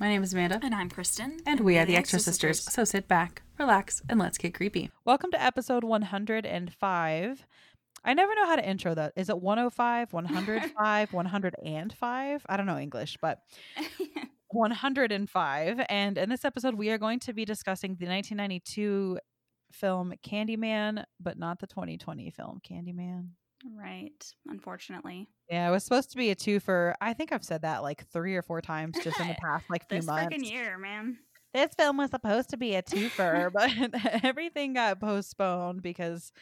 My name is Amanda. And I'm Kristin. And we are the Extra Sisters. So sit back, relax, and let's get creepy. Welcome to episode 105. I never know how to intro that. Is it 105, 105, 105? I don't know English, but 105. And in this episode, we are going to be discussing the 1992 film Candyman, but not the 2020 film Candyman. Right. Unfortunately. Yeah, it was supposed to be a two for. I think I've said that like three or four times just in the past like few months. this months. year, man. This film was supposed to be a twofer, but everything got postponed because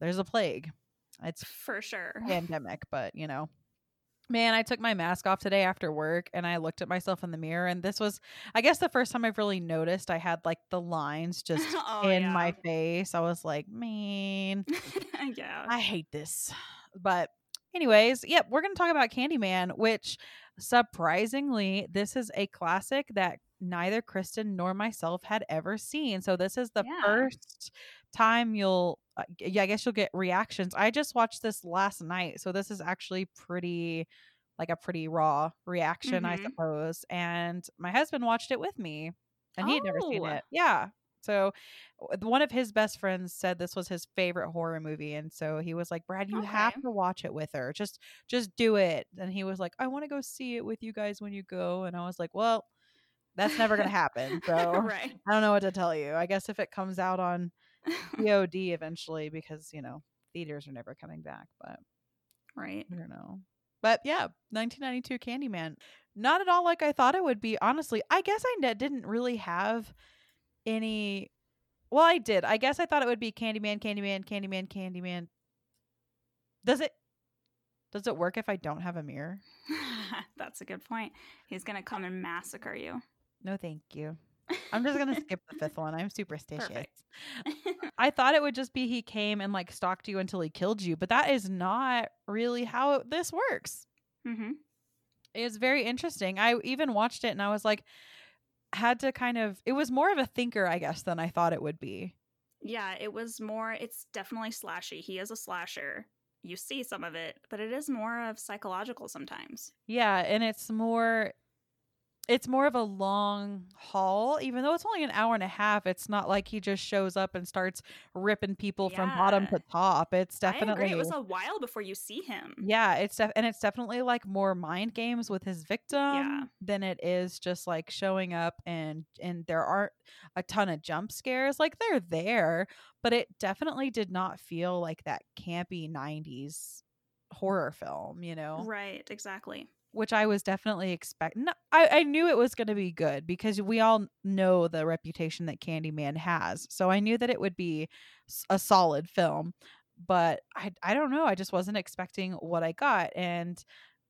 there's a plague. It's For sure. pandemic, but you know. Man, I took my mask off today after work and I looked at myself in the mirror and this was I guess the first time I've really noticed I had like the lines just Oh, in yeah. my face. I was like, man, yeah. I hate this. But anyways, yep, we're going to talk about Candyman, which surprisingly, this is a classic that neither Kristin nor myself had ever seen. So this is the Yeah. first time you'll uh, yeah, I guess you'll get reactions. I just watched this last night, so this is actually pretty like a pretty raw reaction, I Mhm. suppose. And my husband watched it with me, and he'd never seen Oh. it. Yeah. So one of his best friends said this was his favorite horror movie and so he was like brad you have to watch it with her. Just just do it. And he was like i want to go see it with you guys when you go. And i was like well that's never gonna happen so right. i don't know what to tell you. I guess if it comes out on pod eventually because you know theaters are never coming back but right. i don't know. But yeah 1992 candyman. Not at all like i thought it would be honestly. I guess i ne- didn't really have any well i did. I guess i thought it would be candyman candyman candyman candyman. Does it does it work if i don't have a mirror? That's a good point. He's gonna come and massacre you. no thank you. I'm just gonna skip the fifth one. I'm superstitious i thought it would just be he came and like stalked you until he killed you but that is not really how it, this works. Hmm It's very interesting. I even watched it and I was like, had to kind of, it was more of a thinker, I guess, than I thought it would be. Yeah, it was more. It's definitely slashy. He is a slasher. You see some of it, but it is more of psychological sometimes. Yeah. And it's more, it's more of a long haul, even though it's only an hour and a half. It's not like he just shows up and starts ripping people from bottom to top. It's I definitely, agree. It was a while before you see him. yeah, it's def- and it's definitely like more mind games with his victim than it is just like showing up and and there aren't a ton of jump scares. Like they're there, but it definitely did not feel like that campy 90s horror film, you know, Right. Exactly. Which I was definitely expecting. I, I knew it was going to be good because we all know the reputation that Candyman has. So I knew that it would be a solid film, but I, I don't know. I just wasn't expecting what I got. And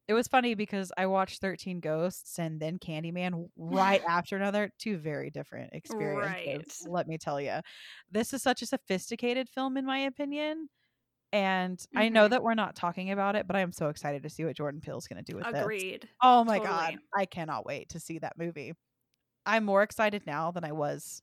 it was funny because I watched 13 Ghosts and then Candyman right after another, two very different experiences. Right. Let me tell you. This is such a sophisticated film, in my opinion. And I know Mhm. that we're not talking about it, but I am so excited to see what Jordan Peele's going to do with this. Agreed. Oh my god, I cannot wait to see that movie. I'm more excited now than I was.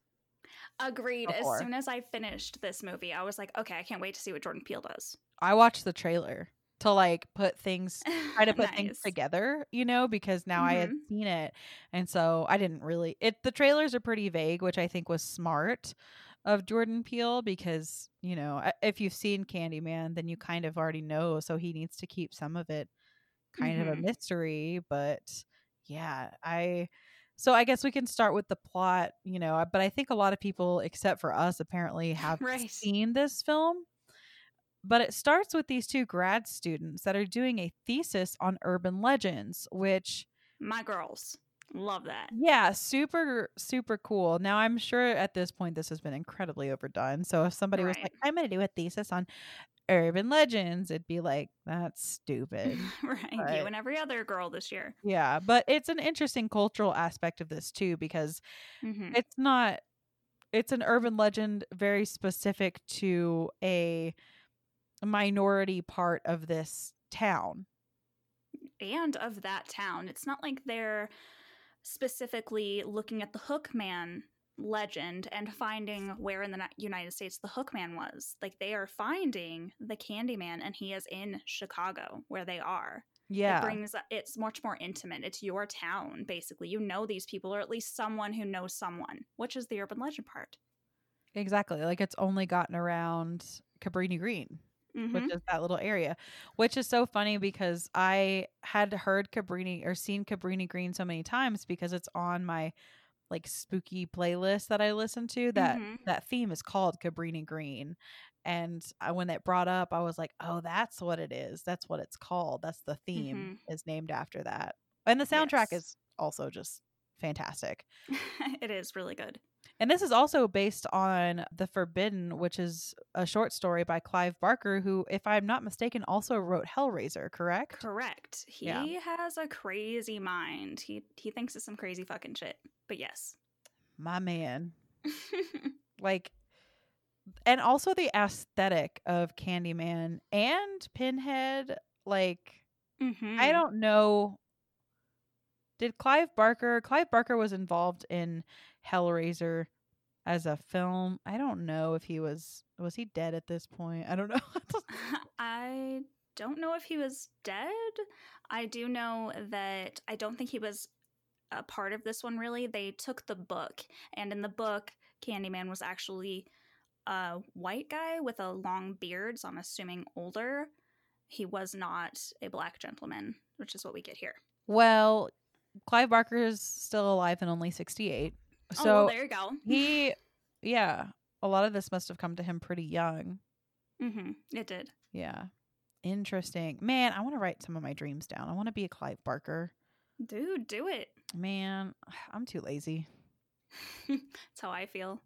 Agreed. before. As soon as I finished this movie, I was like, okay, I can't wait to see what Jordan Peele does. I watched the trailer to like put things try to put things together, you know, because now I had Mhm. seen it. And so I didn't really it the trailers are pretty vague, which I think was smart of Jordan Peele because, you know, if you've seen Candyman, then you kind of already know, so he needs to keep some of it kind of a Mhm. mystery, but yeah, I so I guess we can start with the plot, you know, but I think a lot of people except for us apparently have Right. seen this film. But it starts with these two grad students that are doing a thesis on urban legends, which My girls. Love that. yeah, super super cool. Now I'm sure at this point this has been incredibly overdone. So if somebody was like, "I'm going to do a thesis on urban legends," it'd be like, "That's stupid." right. Right. You and every other girl this year. Yeah, but it's an interesting cultural aspect of this too because hmm it's not it's an urban legend very specific to a minority part of this town. And of that town. It's not like they're specifically looking at the Hookman legend and finding where in the United States the Hookman was. Like they are finding the Candyman and he is in Chicago where they are. Yeah. It brings it's much more intimate. It's your town, basically. You know these people, or at least someone who knows someone, which is the urban legend part. exactly. Like it's only gotten around Cabrini Green, Mhm. which is that little area, which is so funny because I had heard Cabrini or seen Cabrini Green so many times because it's on my like spooky playlist that I listen to that Mhm. that theme is called Cabrini Green. And I, when it brought up, I was like, "Oh, that's what it is. That's what it's called. That's the theme is named after that." And the soundtrack Yes. is also just fantastic. it is really good. And this is also based on The Forbidden, which is a short story by Clive Barker, who, if I'm not mistaken, also wrote Hellraiser, correct? Correct. He Yeah. has a crazy mind. He he thinks of some crazy fucking shit. But yes. My man. Like, and also the aesthetic of Candyman and Pinhead. Like, Mhm. I don't know. Did Clive Barker? Clive Barker was involved in Hellraiser as a film. I don't know if he was. Was he dead at this point? I don't know. I don't know if he was dead. I do know that I don't think he was a part of this one really. They took the book, and in the book, Candyman was actually a white guy with a long beard, so I'm assuming older. He was not a black gentleman, which is what we get here. well, Clive Barker is still alive and only 68. oh, So well, there you go. he, yeah, a lot of this must have come to him pretty young. Mm-hmm. It did. Yeah. Interesting. Man, I want to write some of my dreams down. I want to be a Clive Barker. Dude, do it. Man, I'm too lazy. That's how I feel.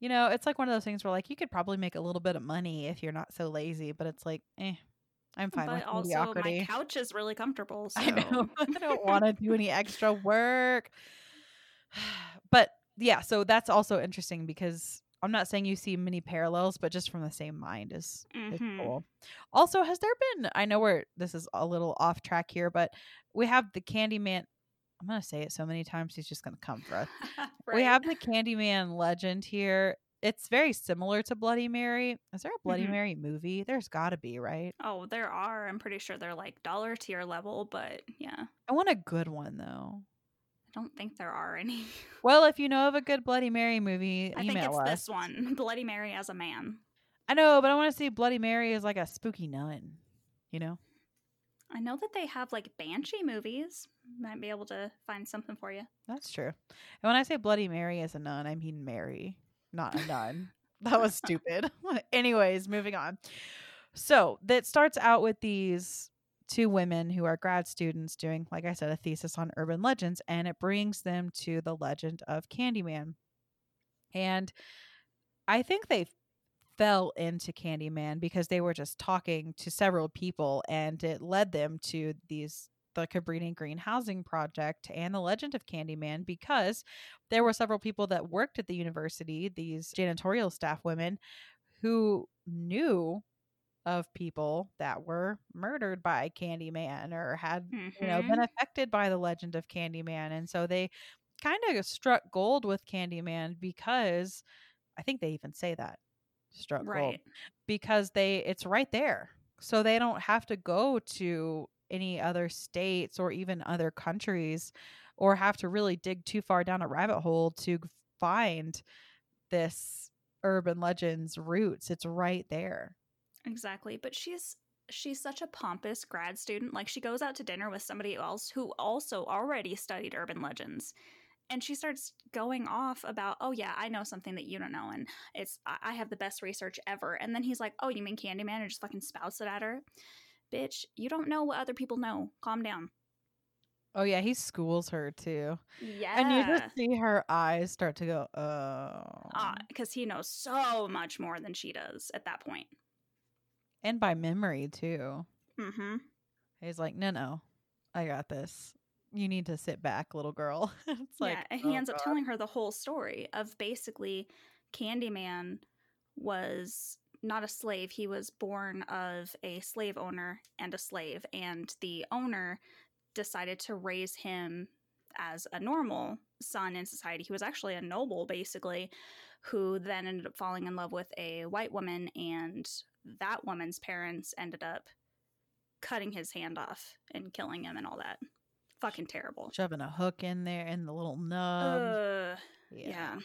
You know, it's like one of those things where like you could probably make a little bit of money if you're not so lazy, but it's like, eh, I'm fine but with also, mediocrity. my couch is really comfortable. So. I know. I don't want to do any extra work. But yeah, so that's also interesting because I'm not saying you see many parallels, but just from the same mind is, Mhm. cool. Also, has there been I know where this is a little off track here, but we have the Candyman I'm gonna say it so many times he's just gonna come for us. We have the Candyman legend here. It's very similar to Bloody Mary. Is there a Bloody Mhm. Mary movie? There's gotta be, right? Oh, there are. I'm pretty sure they're like dollar tier level, but yeah, I want a good one though. I don't think there are any. Well, if you know of a good Bloody Mary movie, I think it's us. this one, Bloody Mary as a man. I know, but I want to see Bloody Mary as like a spooky nun. You know? I know that they have like Banshee movies. Might be able to find something for you. That's true. And when I say Bloody Mary as a nun, I mean Mary, not a nun. that was stupid. Anyways, moving on. So that starts out with these two women who are grad students doing, like I said, a thesis on urban legends, and it brings them to the legend of Candyman. And I think they fell into Candyman because they were just talking to several people, and it led them to these the Cabrini Green Housing Project and the Legend of Candyman because there were several people that worked at the university, these janitorial staff women, who knew of people that were murdered by Candyman or had you know been Mhm. affected by the legend of Candyman, and so they kind of struck gold with Candyman because I think they even say that struck gold Right. because they it's right there so they don't have to go to any other states or even other countries or have to really dig too far down a rabbit hole to find this urban legends roots it's right there Exactly. But she's she's such a pompous grad student. Like she goes out to dinner with somebody else who also already studied urban legends. And she starts going off about, oh yeah, I know something that you don't know, and it's I have the best research ever. And then he's like, oh, you mean Candyman, and just fucking spouts it at her. Bitch, you don't know what other people know. Calm down. oh yeah he schools her too Yeah, and you just see her eyes start to go oh because he knows so much more than she does at that point. and by memory too Mm-hmm. he's like no no i got this you need to sit back little girl it's like yeah, and he oh, ends up telling her the whole story of basically Candyman was not a slave. He was born of a slave owner and a slave, and the owner decided to raise him as a normal son in society. He was actually a noble, basically, who then ended up falling in love with a white woman, and that woman's parents ended up cutting his hand off and killing him and all that. Fucking terrible. Shoving a hook in there and the little nub. Uh, yeah.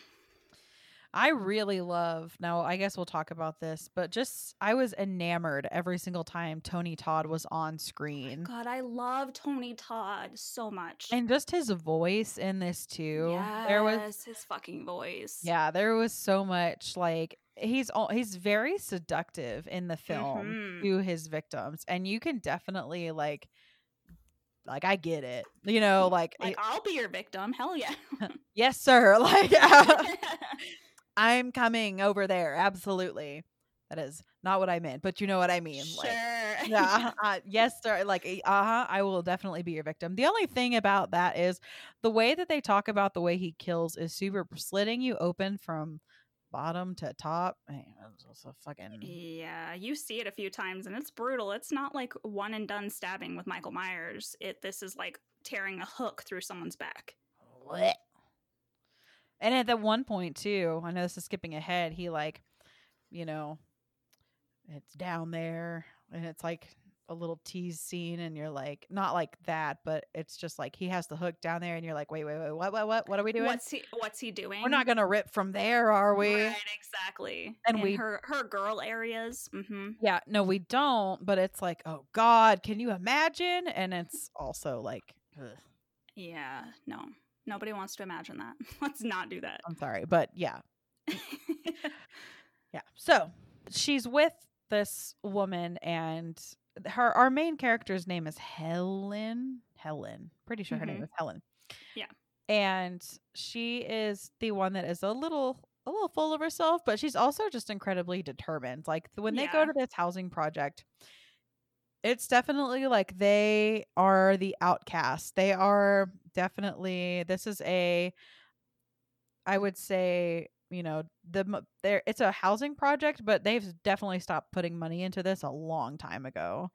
I really love now I guess we'll talk about this, but just I was enamored every single time Tony Todd was on screen. God, I love Tony Todd so much. And just his voice in this too. yes, There was his fucking voice. yeah, there was so much like he's all he's very seductive in the film Mhm. to his victims and you can definitely like like I get it. You know, like, Like it- I'll be your victim. Hell yeah. yes sir, like I'm coming over there. Absolutely. That is not what I meant, but you know what I mean. sure. Like, yeah. Uh, yes, sir. Like, uh huh. I will definitely be your victim. The only thing about that is the way that they talk about the way he kills is super slitting you open from bottom to top. Man, that's a fucking. Yeah, you see it a few times and it's brutal. It's not like one and done stabbing with Michael Myers. It this is like tearing a hook through someone's back. Blech. And at that one point too, I know this is skipping ahead. He like, you know, it's down there, and it's like a little tease scene, and you're like, not like that, but it's just like he has the hook down there, and you're like, wait, wait, wait, what, what, what, what are we doing? What's he what's he doing? We're not gonna rip from there, are we? Right, exactly. And we- her her girl areas. Mm-hmm. Yeah, no, we don't. But it's like, oh God, can you imagine? And it's also like, ugh, Yeah, no. Nobody wants to imagine that. Let's not do that. I'm sorry, but yeah, Yeah. So she's with this woman, and her our main character's name is Helen. Helen. Pretty sure her name Mhm. is Helen. Yeah. And she is the one that is a little a little full of herself, but she's also just incredibly determined. Like when they go to this housing project, it's definitely like they are the outcasts. They are definitely this is a I would say, you know, the there it's a housing project, but they've definitely stopped putting money into this a long time ago.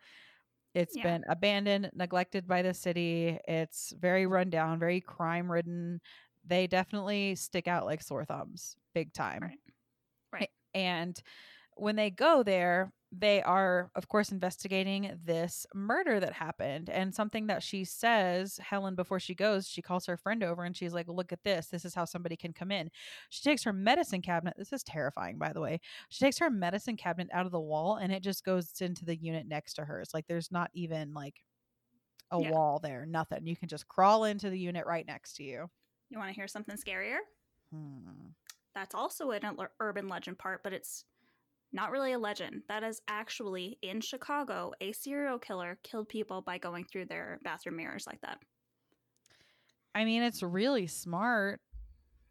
It's Yeah. been abandoned, neglected by the city. It's very run down, very crime ridden. They definitely stick out like sore thumbs, big time. Right. Right. And when they go there, they are, of course, investigating this murder that happened. And something that she says, Helen, before she goes, she calls her friend over and she's like, Look at this. This is how somebody can come in. She takes her medicine cabinet. This is terrifying, by the way. She takes her medicine cabinet out of the wall and it just goes into the unit next to hers. Like, there's not even like a Yeah. wall there, nothing. You can just crawl into the unit right next to you. You want to hear something scarier? Hmm. That's also an urban legend part, but it's not really a legend. That is actually in Chicago, a serial killer killed people by going through their bathroom mirrors like that. I mean, it's really smart.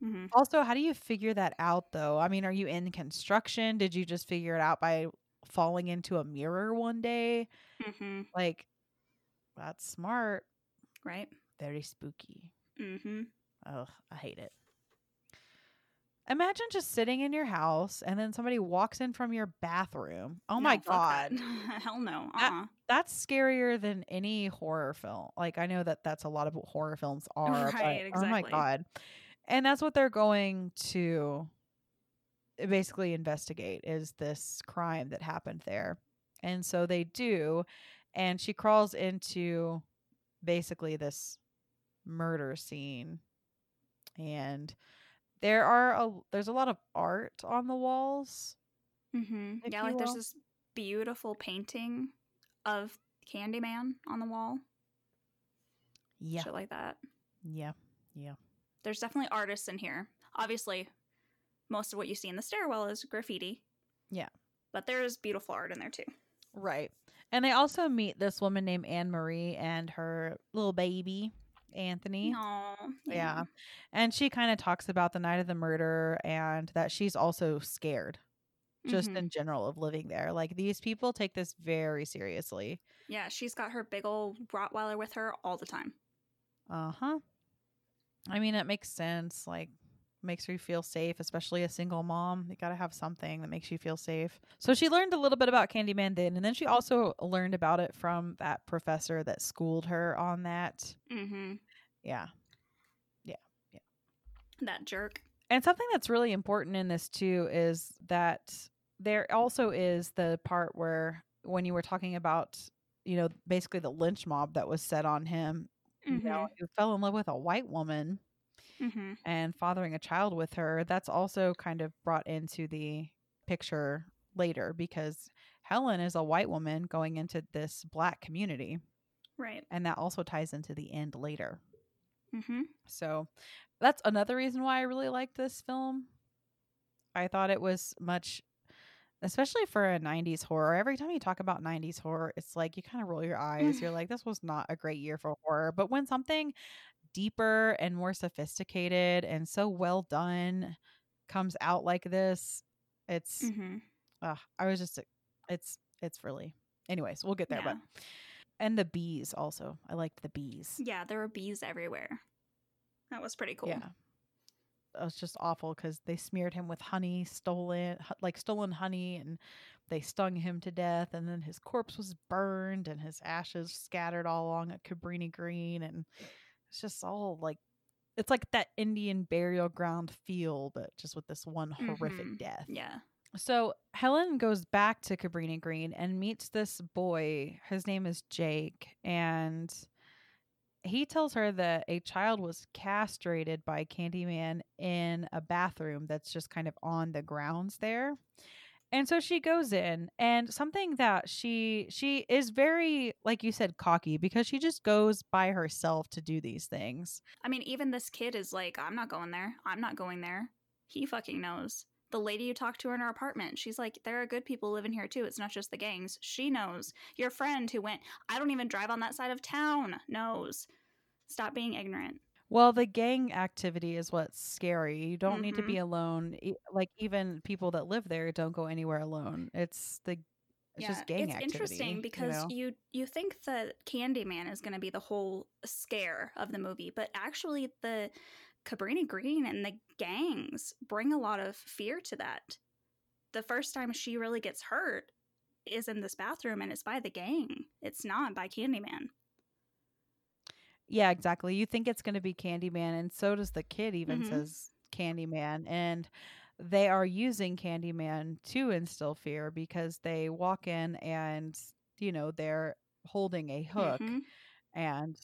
hmm Also, how do you figure that out though? I mean, are you in construction? Did you just figure it out by falling into a mirror one day? hmm Like, that's smart. Right? Very spooky. hmm Ugh, I hate it. Imagine just sitting in your house and then somebody walks in from your bathroom. Oh my god. Hell no. That- Uh-uh. That's scarier than any horror film. Like I know that that's a lot of what horror films are, Right, but oh my god. And that's what they're going to eh, basically investigate is this crime that happened there. And so they do and she crawls into basically this murder scene and there are a there's a lot of art on the walls Mm-hmm. Yeah, like there's this beautiful painting of Candyman on the wall. yeah Shit like that. yeah yeah There's definitely artists in here. Obviously, most of what you see in the stairwell is graffiti. Yeah. But there's beautiful art in there too. Right. And they also meet this woman named Anne Marie and her little baby, Anthony. No. Yeah. And she kind of talks about the night of the murder and that she's also scared, just Mhm. in general, of living there. Like these people take this very seriously. Yeah, she's got her big old Rottweiler with her all the time. Uh huh. I mean, it makes sense. Like, makes you feel safe, especially a single mom. You got to have something that makes you feel safe. So she learned a little bit about Candyman then, and then she also learned about it from that professor that schooled her on that. Mm-hmm. Yeah. Yeah. Yeah. That jerk. And something that's really important in this too is that there also is the part where when you were talking about you know, basically the lynch mob that was set on him. You know, he fell in love with a white woman hmm and fathering a child with her. That's also kind of brought into the picture later because Helen is a white woman going into this black community. Right. And that also ties into the end later. Hmm So that's another reason why I really liked this film. I thought it was much, especially for a 90s horror. Every time you talk about 90s horror, it's like you kind of roll your eyes. You're like, this was not a great year for horror. But when something deeper and more sophisticated and so well done comes out like this, it's, hmm uh, I was just, it's, it's really, anyways, we'll get there. Yeah. But, and the bees also. I liked the bees. Yeah, there were bees everywhere. That was pretty cool. Yeah. It was just awful because they smeared him with honey, stolen, like stolen honey, and they stung him to death. And then his corpse was burned and his ashes scattered all along at Cabrini Green. And it's just all like, it's like that Indian burial ground feel, but just with this one horrific Mhm. death. Yeah. So Helen goes back to Cabrini Green and meets this boy. His name is Jake. And he tells her that a child was castrated by Candyman in a bathroom that's just kind of on the grounds there. And so she goes in and something that she she is very like you said cocky because she just goes by herself to do these things. I mean, even this kid is like, I'm not going there. I'm not going there. He fucking knows. The lady you talked to in her apartment, she's like, there are good people living here too. It's not just the gangs. She knows. Your friend who went, I don't even drive on that side of town, knows. Stop being ignorant. Well, the gang activity is what's scary. You don't need to Mm-hmm. be alone. E- Like even people that live there don't go anywhere alone. It's the it's just gang it's activity. interesting you because know? you you think that Candyman is going to be the whole scare of the movie, but actually the Cabrini Green and the gangs bring a lot of fear to that. The first time she really gets hurt is in this bathroom and it's by the gang. It's not by Candyman. Yeah, exactly. You think it's going to be Candyman, and so does the kid. Even Mhm. says Candyman, and they are using Candyman to instill fear because they walk in and you know they're holding a hook, Mhm. and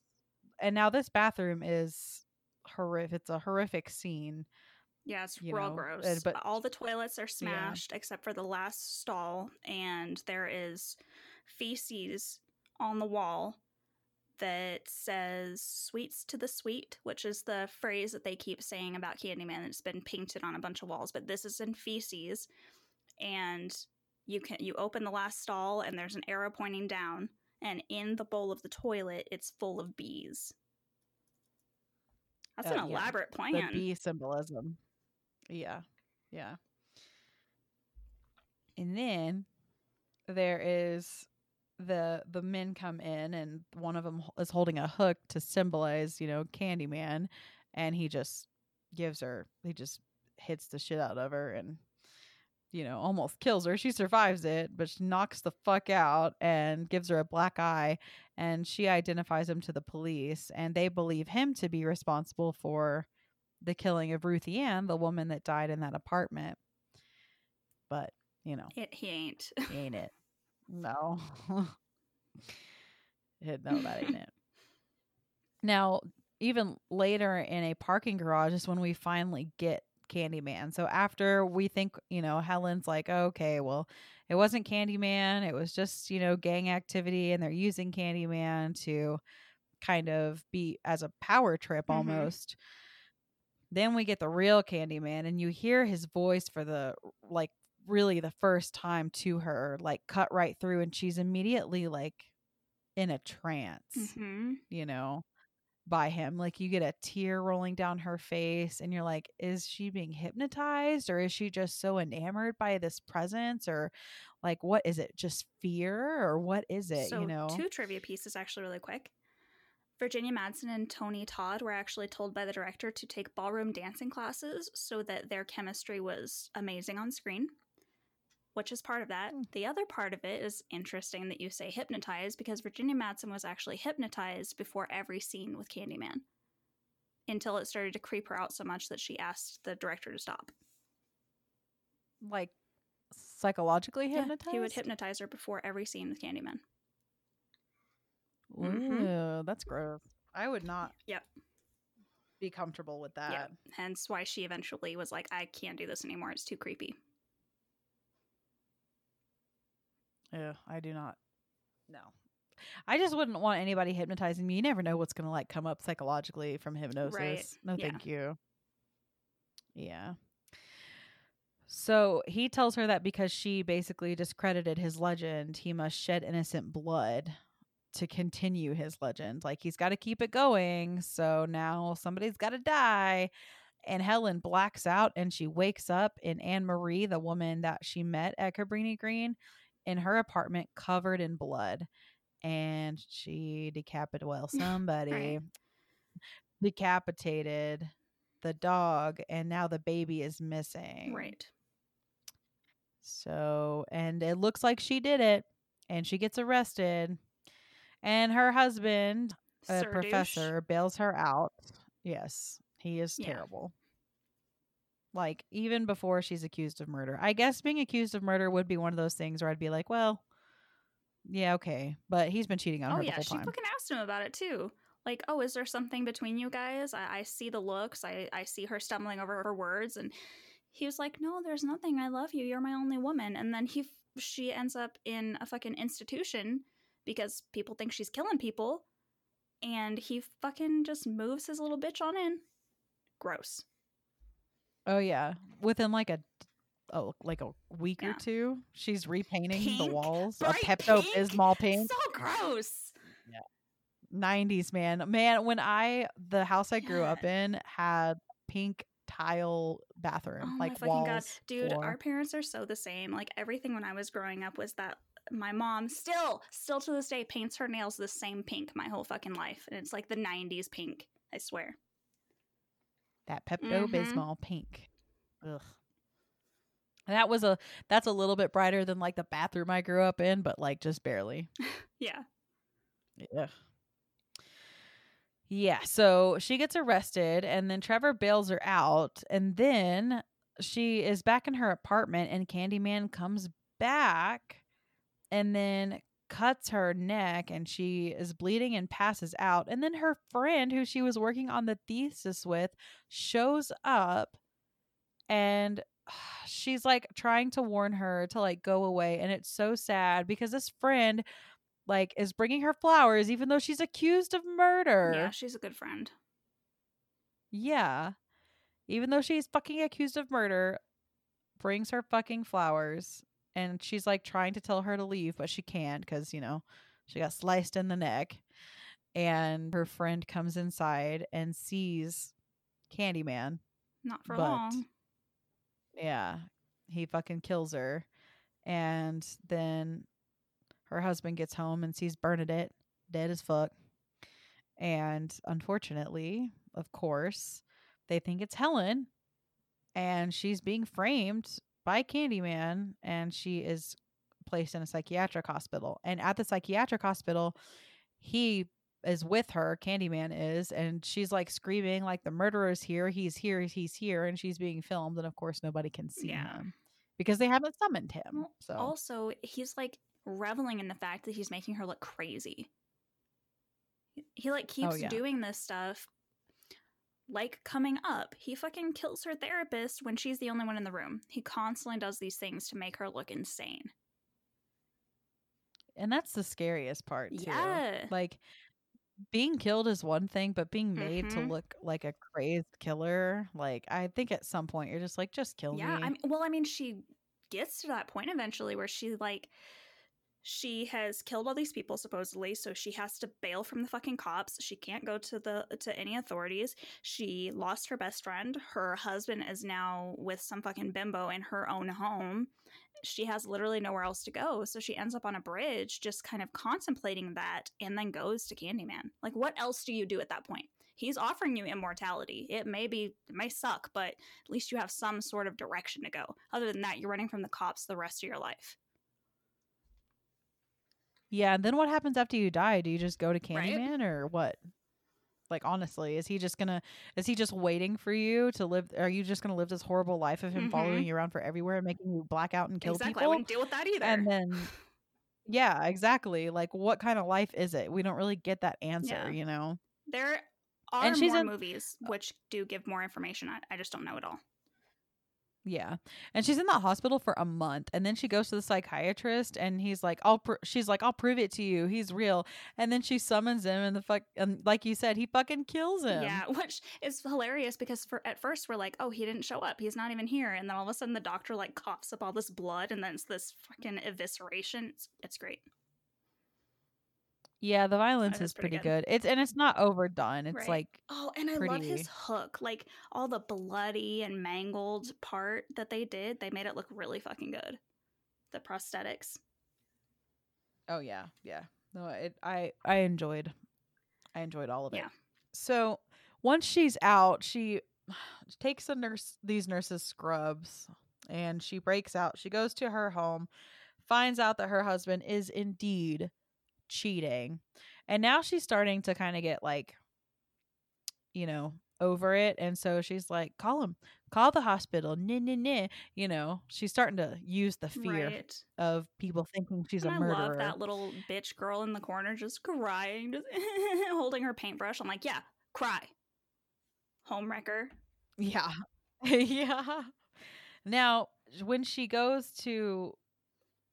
and now this bathroom is horrific. It's a horrific scene. Yeah, it's real know, gross. and- but- All the toilets are smashed except for the last stall, and there is feces on the wall that says sweets to the sweet, which is the phrase that they keep saying about Candyman. It's been painted on a bunch of walls, but this is in feces. And you can you open the last stall and there's an arrow pointing down, and in the bowl of the toilet, it's full of bees. That's Uh, an yeah, elaborate The bee symbolism. Yeah, yeah. And then there is the the men come in and one of them is holding a hook to symbolize you know candyman and he just gives her he just hits the shit out of her and you know almost kills her she survives it but she knocks the fuck out and gives her a black eye and she identifies him to the police and they believe him to be responsible for the killing of ruthie ann the woman that died in that apartment but you know It, he ain't. He ain't it? No. No, that ain't it. Now, even later in a parking garage is when we finally get Candyman. So after we think, you know, Helen's like, okay, well, it wasn't Candyman. It was just, you know, gang activity and they're using Candyman to kind of be as a power trip Mhm. almost. Then we get the real Candyman and you hear his voice for the like really the first time to her, like cut right through, and she's immediately like in a trance, hmm you know, by him. Like you get a tear rolling down her face, and you're like, is she being hypnotized or is she just so enamored by this presence? Or like, what is it? Just fear or what is it? So, you know? two trivia pieces actually really quick. Virginia Madsen and Tony Todd were actually told by the director to take ballroom dancing classes so that their chemistry was amazing on screen, which is part of that. Hmm. The other part of it is interesting that you say hypnotized because Virginia Madsen was actually hypnotized before every scene with Candyman until it started to creep her out so much that she asked the director to stop. like psychologically Yeah, hypnotized? he would hypnotize her before every scene with Candyman. Mhm. That's gross. I would not Yep. be comfortable with that. Yeah. Hence why she eventually was like, I can't do this anymore. It's too creepy. Yeah, I do not. No. I just wouldn't want anybody hypnotizing me. You never know what's going to like come up psychologically from hypnosis. No, Yeah. thank you. Yeah. So he tells her that because she basically discredited his legend, he must shed innocent blood to continue his legend. Like he's got to keep it going. So now somebody's got to die. And Helen blacks out and she wakes up in Anne Marie, the woman that she met at Cabrini Green, in her apartment covered in blood. And she decapitated, well, somebody decapitated the dog, and now the baby is missing. Right. So, and it looks like she did it, and she gets arrested. And her husband, a Sir douche. professor, bails her out. Yes, he is Yeah. terrible. Like, even before she's accused of murder. I guess being accused of murder would be one of those things where I'd be like, well, yeah, okay. But he's been cheating on Oh her the yeah, she fucking asked him about it too. Like, oh, is there something between you guys? I, I see the looks. I, I see her stumbling over her words, and he was like, "No, there's nothing. I love you. You're my only woman." And then he, she ends up in a fucking institution because people think she's killing people, and he fucking just moves his little bitch on in. Gross. Oh yeah, within like a oh like a week Yeah. or two, she's repainting the walls a bright Pepto pink. Bismol pink. So gross. Nineties man, man. When I the house I grew up in had pink tile bathroom, Oh like my fucking walls, god, dude! floor. Our parents are so the same. Like everything when I was growing up was that my mom still, still to this day, paints her nails the same pink my whole fucking life, and it's like the '90s pink. I swear. That Pepto Mhm. Bismol pink. Ugh. That was a that's a little bit brighter than like the bathroom I grew up in, but like just barely. Yeah. Yeah. Yeah, so she gets arrested and then Trevor bails her out and then she is back in her apartment and Candyman comes back and then cuts her neck and she is bleeding and passes out and then her friend who she was working on the thesis with shows up and she's like trying to warn her to like go away and it's so sad because this friend like is bringing her flowers even though she's accused of murder. Yeah, she's a good friend. Yeah. Even though she's fucking accused of murder, brings her fucking flowers and she's like trying to tell her to leave but she can't cuz you know, she got sliced in the neck. And her friend comes inside and sees Candyman. Not for But- long. Yeah. He fucking kills her. And then her husband gets home and sees Bernadette dead as fuck. And unfortunately, of course, they think it's Helen. And she's being framed by Candyman. And she is placed in a psychiatric hospital. And at the psychiatric hospital, he is with her, Candyman is, and she's like screaming like the murderer's here, he's here, he's here, and she's being filmed, and of course nobody can see Yeah. him because they haven't summoned him. So Also, he's like reveling in the fact that he's making her look crazy. He- He like oh, keeps Oh, yeah. doing this stuff like coming up. He fucking kills her therapist when she's the only one in the room. He constantly does these things to make her look insane. and that's the scariest part too. Yeah. Like being killed is one thing, but being made to Mhm. look like a crazed killer, like I think at some point you're just like, just kill yeah, me. I mean, well, I mean, she gets to that point eventually where she like she has killed all these people supposedly, so she has to bail from the fucking cops. She can't go to the to any authorities. She lost her best friend. Her husband is now with some fucking bimbo in her own home. She has literally nowhere else to go, so she ends up on a bridge, just kind of contemplating that, and then goes to Candyman. Like, what else do you do at that point? He's offering you immortality. It may be, it may suck, but at least you have some sort of direction to go. Other than that, you're running from the cops the rest of your life. Yeah, and then what happens after you die? Do you just go to Right. Candyman or what? Like honestly, is he just gonna is he just waiting for you to live are you just gonna live this horrible life of him Mhm. following you around for everywhere and making you black out and kill exactly. I people? wouldn't deal with that either. and then Yeah, exactly. Like, what kind of life is it? We don't really get that answer, Yeah. you know? There are And she's more in- movies which do give more information. I, I just don't know it all. Yeah. And she's in the hospital for a month and then she goes to the psychiatrist and he's like, "I'll pr-, she's like, "I'll prove it to you. He's real." And then she summons him and the fuck and like you said, he fucking kills him. Yeah, which is hilarious because for at first we're like, oh, he didn't show up. He's not even here. And then all of a sudden the doctor like coughs up all this blood and then it's this fucking evisceration. It's, it's great. Yeah, the violence is pretty pretty good. It's and it's not overdone. It's Right. like Oh, and I love his hook. Like all the bloody and mangled part that they did, they made it look really fucking good. The prosthetics. Oh yeah, yeah. No, it I I enjoyed I enjoyed all of it. Yeah. So once she's out, she takes a nurse these nurses scrubs and she breaks out. She goes to her home, finds out that her husband is indeed cheating. And now she's starting to kind of get like you know, over it. And so she's like, call him, call the hospital. Nah, nah, nah. You know, she's starting to use the fear Right. of people thinking she's and a I murderer. love that little bitch girl in the corner just crying, just holding her paintbrush. I'm like, yeah, cry. Homewrecker. Yeah. yeah. Now, when she goes to,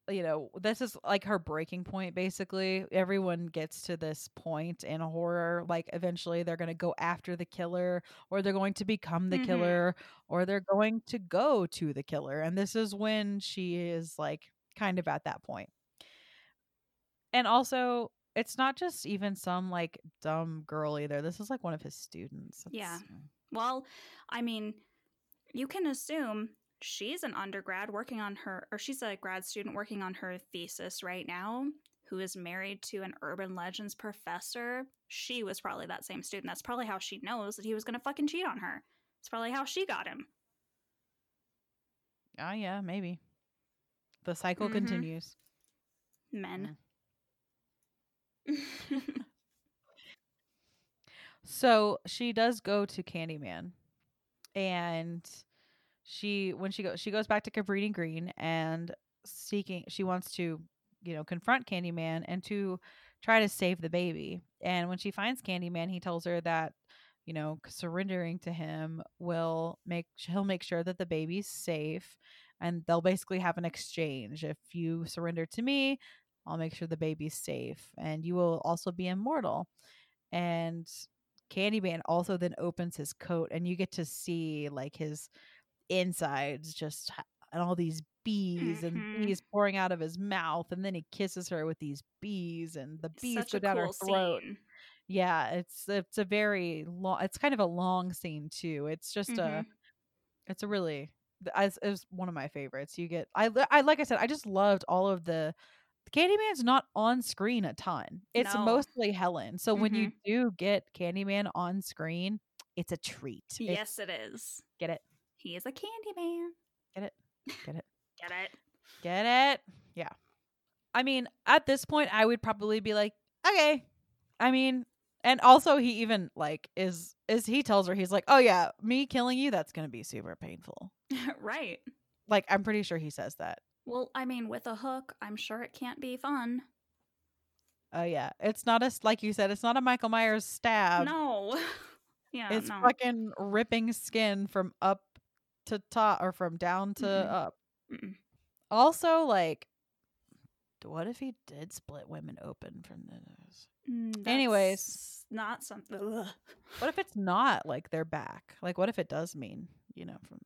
you know, this is like her breaking point, basically. Everyone gets to this point in horror. Like, eventually they're going to go after the killer, or they're going to become the Mhm. killer, or they're going to go to the killer. And this is when she is like kind of at that point. And also, it's not just even some like dumb girl either. This is like one of his students. Yeah. Well, I mean, you can assume she's an undergrad working on her, or she's a grad student working on her thesis right now, who is married to an urban legends professor. She was probably that same student. That's probably how she knows that he was going to fucking cheat on her. It's probably how she got him. Oh yeah, maybe. The cycle Mhm. continues. Men. So she does go to Candyman, and she when she goes she goes back to Cabrini Green and seeking she wants to you know confront Candyman and to try to save the baby. And when she finds Candyman, he tells her that you know surrendering to him will make he'll make sure that the baby's safe, and they'll basically have an exchange. If you surrender to me, I'll make sure the baby's safe, and you will also be immortal. And Candyman also then opens his coat, and you get to see like his insides just and all these bees Mhm. and bees pouring out of his mouth, and then he kisses her with these bees, and the bees Such go down cool her throat. scene. Yeah, it's it's a very long. It's kind of a long scene too. It's just a Mhm. it's a really as is one of my favorites. You get I I like I said I just loved all of the Candyman's not on screen a ton. It's No. mostly Helen. So when you Mhm. do get Candyman on screen, it's a treat. It's- Yes, it is. get it. He is a candy man. Get it. Get it. Get it? Get it? Yeah. I mean, at this point I would probably be like, "Okay." I mean, and also he even like is is he tells her he's like, "Oh yeah, me killing you that's going to be super painful." right. Like I'm pretty sure he says that. Well, I mean, with a hook, I'm sure it can't be fun. Oh yeah, it's not a like you said, it's not a Michael Myers stab. no. yeah, it's no. fucking ripping skin from up to top or from down to Mhm. up. Mm-mm. Also, like, what if he did split women open from the nose? Mm, Anyways. not something. Ugh. What if it's not like they're back? Like, what if it does mean, you know, from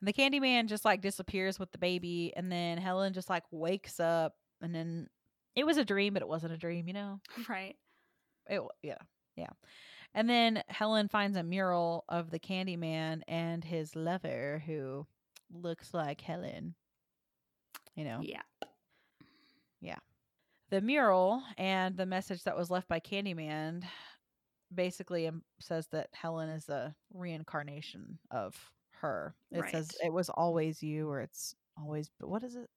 and the Candyman just like disappears with the baby, and then Helen just like wakes up, and then it was a dream, but it wasn't a dream, you know. Right. It yeah yeah, and then Helen finds a mural of the Candyman and his lover who looks like Helen. You know Yeah. Yeah. The mural and the message that was left by Candyman basically says that Helen is a reincarnation of her. It says it was always you, or it's always. But what is it?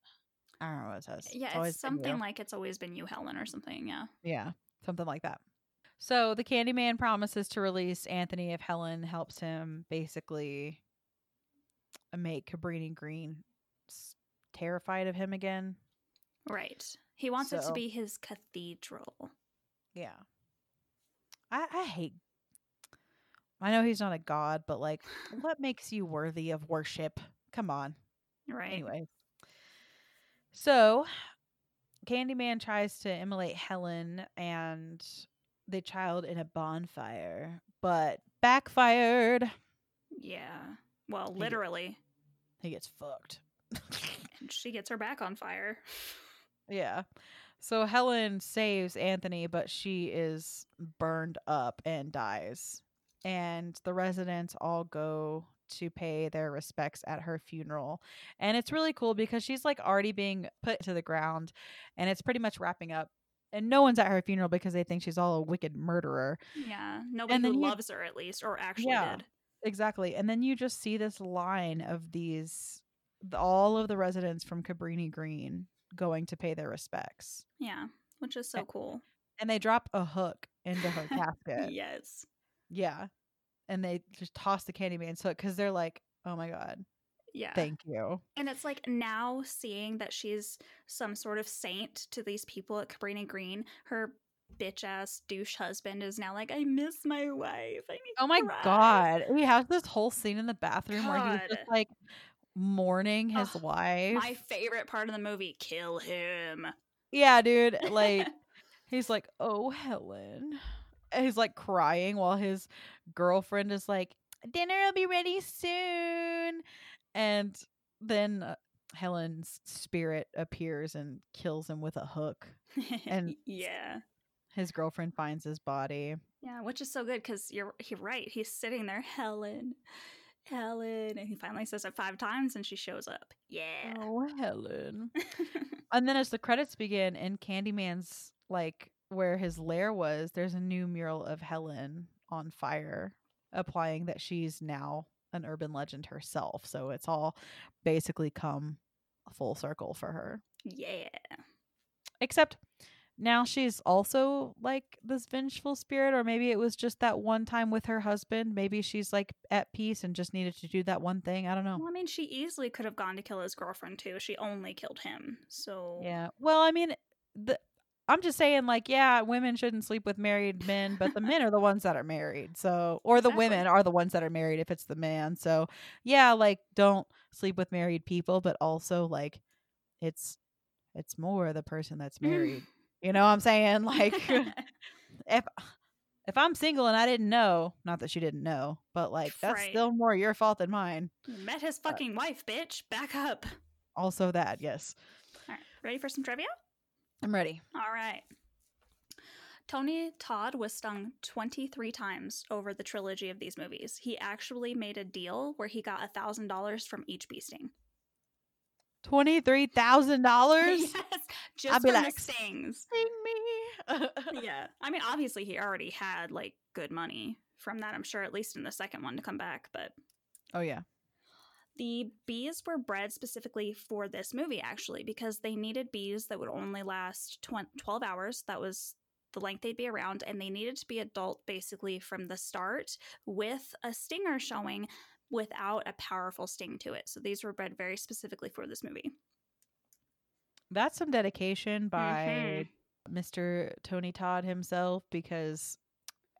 I don't know what it says. Yeah, it's you. something like it's always been you, Helen, or something. Yeah. Yeah, something like that. So the Candyman promises to release Anthony if Helen helps him basically make Cabrini Green terrified of him again. Right. He wants it to be his cathedral. Yeah. I I hate I know he's not a god, but like what makes you worthy of worship? Come on. Right. Anyway. So Candyman tries to immolate Helen and the child in a bonfire, but backfired. Yeah. Well, literally. He gets fucked. And she gets her back on fire. Yeah. So Helen saves Anthony, but she is burned up and dies. And the residents all go to pay their respects at her funeral. And it's really cool because she's like already being put to the ground and it's pretty much wrapping up. And no one's at her funeral because they think she's all a wicked murderer. Yeah. Nobody And who you- loves her, at least, or actually Yeah. did. Exactly. And then you just see this line of these all of the residents from Cabrini Green going to pay their respects. Yeah. Which is so Eh, cool. And they drop a hook into her casket. yes. Yeah. And they just toss the candy Candyman's hook because they're like, oh my God, Yeah. thank you. And it's like now seeing that she's some sort of saint to these people at Cabrini Green, her bitch ass douche husband is now like, I miss my wife. I need Oh my cry." God. We have this whole scene in the bathroom where he's just like mourning his wife. My favorite part of the movie, kill him. yeah, dude. Like, he's like, oh, Helen. And he's like crying while his girlfriend is like, dinner will be ready soon. And then uh, Helen's spirit appears and kills him with a hook. And- yeah. His girlfriend finds his body. Yeah, which is so good because you're you're right. He's sitting there, Helen, Helen, and he finally says it five times, and she shows up. Yeah. Oh, Helen. and then as the credits begin in Candyman's like where his lair was, there's a new mural of Helen on fire, applying that she's now an urban legend herself. So it's all basically come full circle for her. yeah. Except now she's also like this vengeful spirit, or maybe it was just that one time with her husband. Maybe she's like at peace and just needed to do that one thing. I don't know. Well, I mean, she easily could have gone to kill his girlfriend too. She only killed him. So Yeah. Well, I mean, the I'm just saying, like, yeah, women shouldn't sleep with married men, but the men are the ones that are married. So, or the Exactly. women are the ones that are married if it's the man. So, yeah, like, don't sleep with married people, but also like, it's it's more the person that's mm. married. You know what I'm saying? Like, if if I'm single and I didn't know, not that she didn't know, but like, that's Right. still more your fault than mine. You met his fucking wife, bitch. Back up. Also, that yes, All right, ready for some trivia? I'm ready. All right. Tony Todd was stung 23 times over the trilogy of these movies. He actually made a deal where he got $1,000 from each bee sting. Twenty three thousand dollars. yes, just I'd be from like, the stings. Sing me. yeah. I mean, obviously, he already had like good money from that, I'm sure, at least in the second one to come back. But oh yeah. The bees were bred specifically for this movie, actually, because they needed bees that would only last tw- 12 hours. That was the length they'd be around, and they needed to be adult basically from the start with a stinger showing without a powerful sting to it. So these were bred very specifically for this movie. That's some dedication by Mhm. Mr. Tony Todd himself because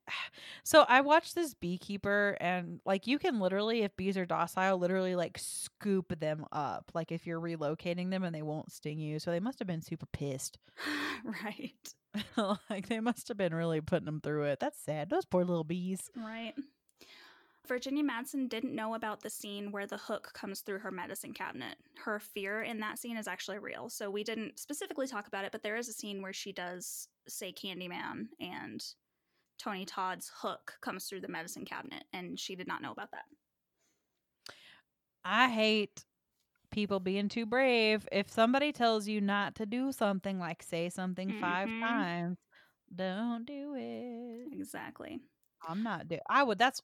so I watched this beekeeper and like you can literally if bees are docile literally like scoop them up like if you're relocating them and they won't sting you. So they must have been super pissed. right. like they must have been really putting them through it. That's sad. Those poor little bees. Right. Virginia Madsen didn't know about the scene where the hook comes through her medicine cabinet. Her fear in that scene is actually real. So we didn't specifically talk about it, but there is a scene where she does say Candyman and Tony Todd's hook comes through the medicine cabinet, and she did not know about that. I hate people being too brave. If somebody tells you not to do something, like say something five Mhm. times, don't do it. Exactly. I'm not do. I would. That's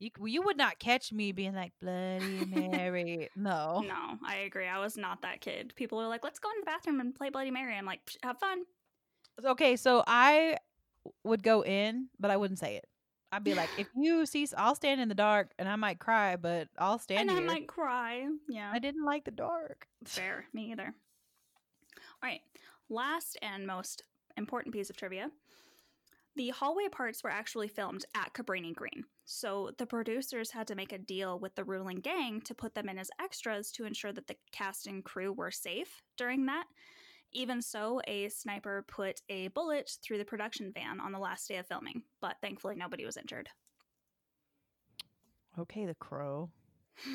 you. You would not catch me being like Bloody Mary. No. No, I agree. I was not that kid. People are like, let's go in the bathroom and play Bloody Mary. I'm like, have fun. Okay, so I would go in, but I wouldn't say it. I'd be like, if you see, I'll stand in the dark, and I might cry, but I'll stand in the dark. and I might cry. Yeah. I didn't like the dark. Fair. Me either. All right. last and most important piece of trivia the hallway parts were actually filmed at Cabrini Green. So the producers had to make a deal with the ruling gang to put them in as extras to ensure that the cast and crew were safe during that. Even so, a sniper put a bullet through the production van on the last day of filming, but thankfully nobody was injured. Okay, the crow.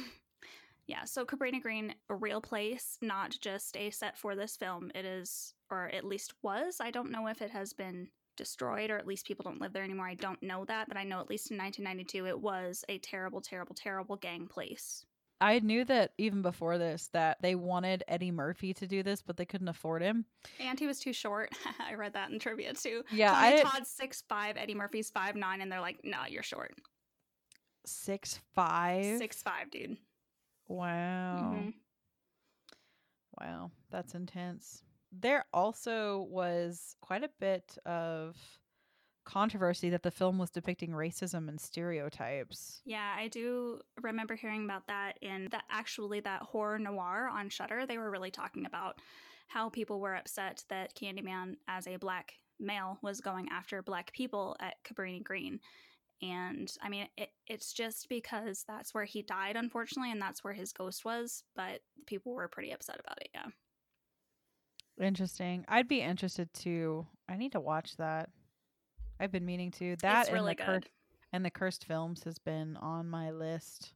Yeah, so Cabrini Green, a real place, not just a set for this film. It is, or at least was. I don't know if it has been destroyed or at least people don't live there anymore. I don't know that, but I know at least in 1992 it was a terrible, terrible, terrible gang place. I knew that even before this that they wanted Eddie Murphy to do this, but they couldn't afford him. And he was too short. I read that in trivia too. Yeah, Tony I Todd's six five, Eddie Murphy's five nine, and they're like, "No, you're short. six five. Six five, dude." Wow. Mhm. Wow, that's intense. There also was quite a bit of controversy that the film was depicting racism and stereotypes. Yeah, I do remember hearing about that in that actually that Horror Noire on Shudder. They were really talking about how people were upset that Candyman as a black male was going after black people at Cabrini Green. And I mean, it, it's just because that's where he died, unfortunately, and that's where his ghost was. But people were pretty upset about it. Yeah. Interesting. I'd be interested to. I need to watch that. I've been meaning to. That it's and really the cur- and the cursed films has been on my list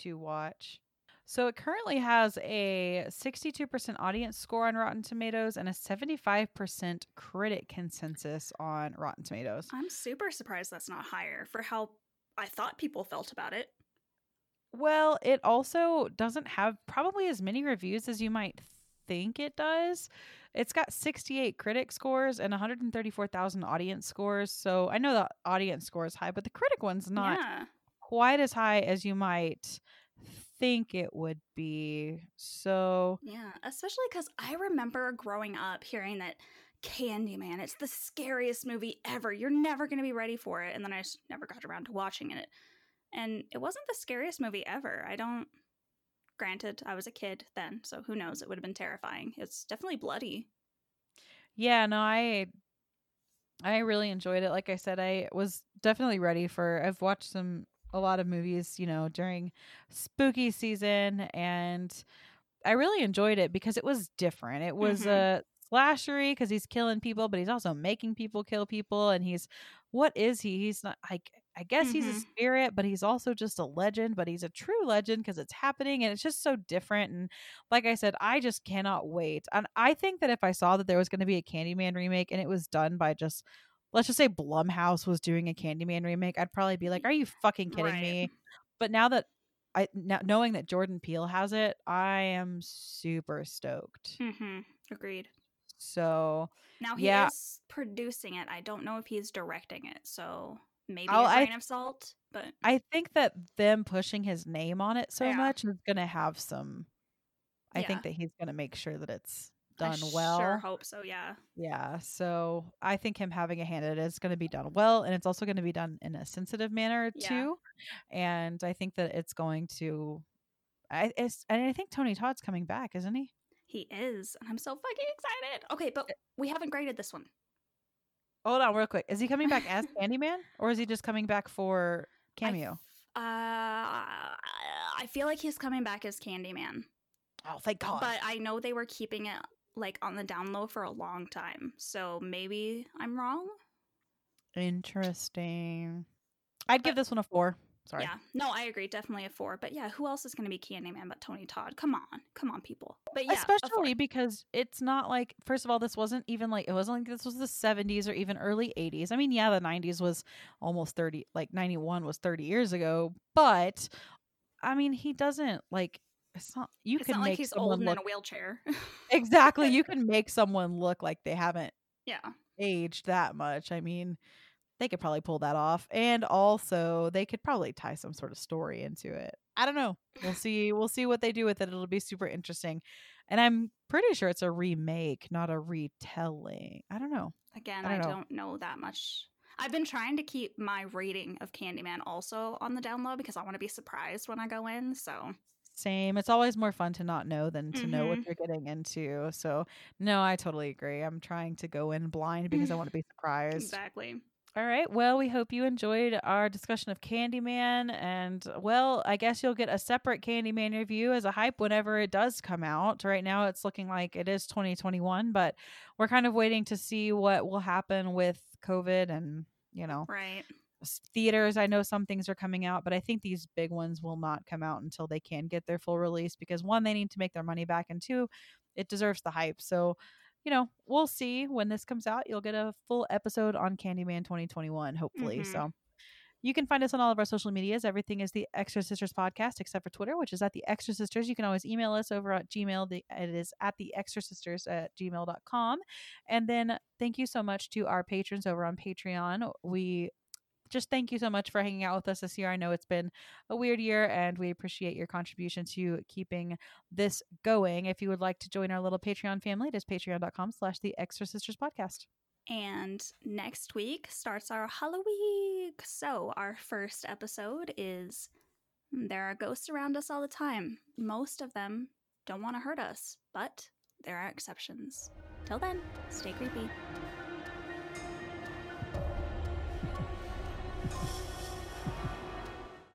to watch. So it currently has a 62% audience score on Rotten Tomatoes and a 75% critic consensus on Rotten Tomatoes. I'm super surprised that's not higher for how I thought people felt about it. Well, it also doesn't have probably as many reviews as you might think it does. It's got 68 critic scores and 134,000 audience scores. So I know the audience score is high, but the critic one's not yeah. quite as high as you might think it would be. So Yeah, especially because I remember growing up hearing that Candyman, it's the scariest movie ever. You're never going to be ready for it. And then I just never got around to watching it. And it wasn't the scariest movie ever. I don't. Granted, I was a kid then, so who knows? It would have been terrifying. It's definitely bloody. yeah, no, I I really enjoyed it. Like I said, I was definitely ready for I've watched some a lot of movies, you know, during spooky season and I really enjoyed it because it was different. It was Mhm. a slashery because he's killing people, but he's also making people kill people and he's what is he? He's not like I guess he's a Mhm. spirit, but he's also just a legend, but he's a true legend because it's happening and it's just so different. And like I said, I just cannot wait. And I think that if I saw that there was going to be a Candyman remake and it was done by just, let's just say Blumhouse was doing a Candyman remake, I'd probably be like, are you fucking kidding Right. me? But now that I, now, knowing that Jordan Peele has it, I am super stoked. hmm Agreed. So Now he Yeah. is producing it. I don't know if he's directing it, so maybe I'll- a I- grain of salt. But I think that them pushing his name on it so Yeah. much is going to have some. I Yeah. think that he's going to make sure that it's I done well. sure hope so. Yeah. Yeah, so I think him having a hand in it is going to be done well, and it's also going to be done in a sensitive manner Yeah. too. And I think that it's going to. I it's and I think Tony Todd's coming back, isn't he? He is, and I'm so fucking excited. Okay, but eh we haven't graded this one. Hold on, real quick. Is he coming back as Candyman, or is he just coming back for cameo? Uh, I feel like he's coming back as Candyman, oh, thank God! but I know they were keeping it like on the down low for a long time, so maybe I'm wrong. Interesting. I'd give this one a four. Sorry. Yeah, no, I agree, definitely a four. But yeah, who else is going to be Candyman but Tony Todd? Come on, come on, people. But yeah, especially because it's not like first of all this wasn't even like it wasn't like this was the 70s or even early 80s i mean yeah the 90s was almost 30 like 91 was 30 years ago but i mean he doesn't like it's not you It's can not make like he's someone old and look in a wheelchair. exactly you can make someone look like they haven't yeah, aged that much i mean they could probably pull that off and also they could probably tie some sort of story into it i don't know we'll see we'll see what they do with it it'll be super interesting and i'm pretty sure it's a remake not a retelling i don't know again, I I don't don't, know. know that much. I've been trying to keep my rating of Candyman also on the down low because I want to be surprised when I go in. So Same. It's always more fun to not know than to know what Mhm. you're getting into. So, no, I totally agree. I'm trying to go in blind because I want to be surprised. Exactly. All right. Well, we hope you enjoyed our discussion of Candyman. And, well, I guess you'll get a separate Candyman review as a hype whenever it does come out. Right now, it's looking like it is 2021, but we're kind of waiting to see what will happen with COVID and, you know, Right. theaters. I know some things are coming out, but I think these big ones will not come out until they can get their full release because, one, they need to make their money back, and two, it deserves the hype. So, you know, we'll see when this comes out. You'll get a full episode on Candyman 2021, hopefully. Mhm. So you can find us on all of our social medias. Everything is the Extra Sisters podcast, except for Twitter, which is at the Extra Sisters. You can always email us over at Gmail. The, it is at the Extra Sisters at gmail.com. And then thank you so much to our patrons over on Patreon. We just thank you so much for hanging out with us this year. I know it's been a weird year and we appreciate your contribution to keeping this going. If you would like to join our little Patreon family, it is patreon.com slash the Extra Sisters podcast. And next week starts our Halloween. So, our first episode is hmm, There are ghosts around us all the time. Most of them don't want to hurt us, but there are exceptions. Till then, stay creepy.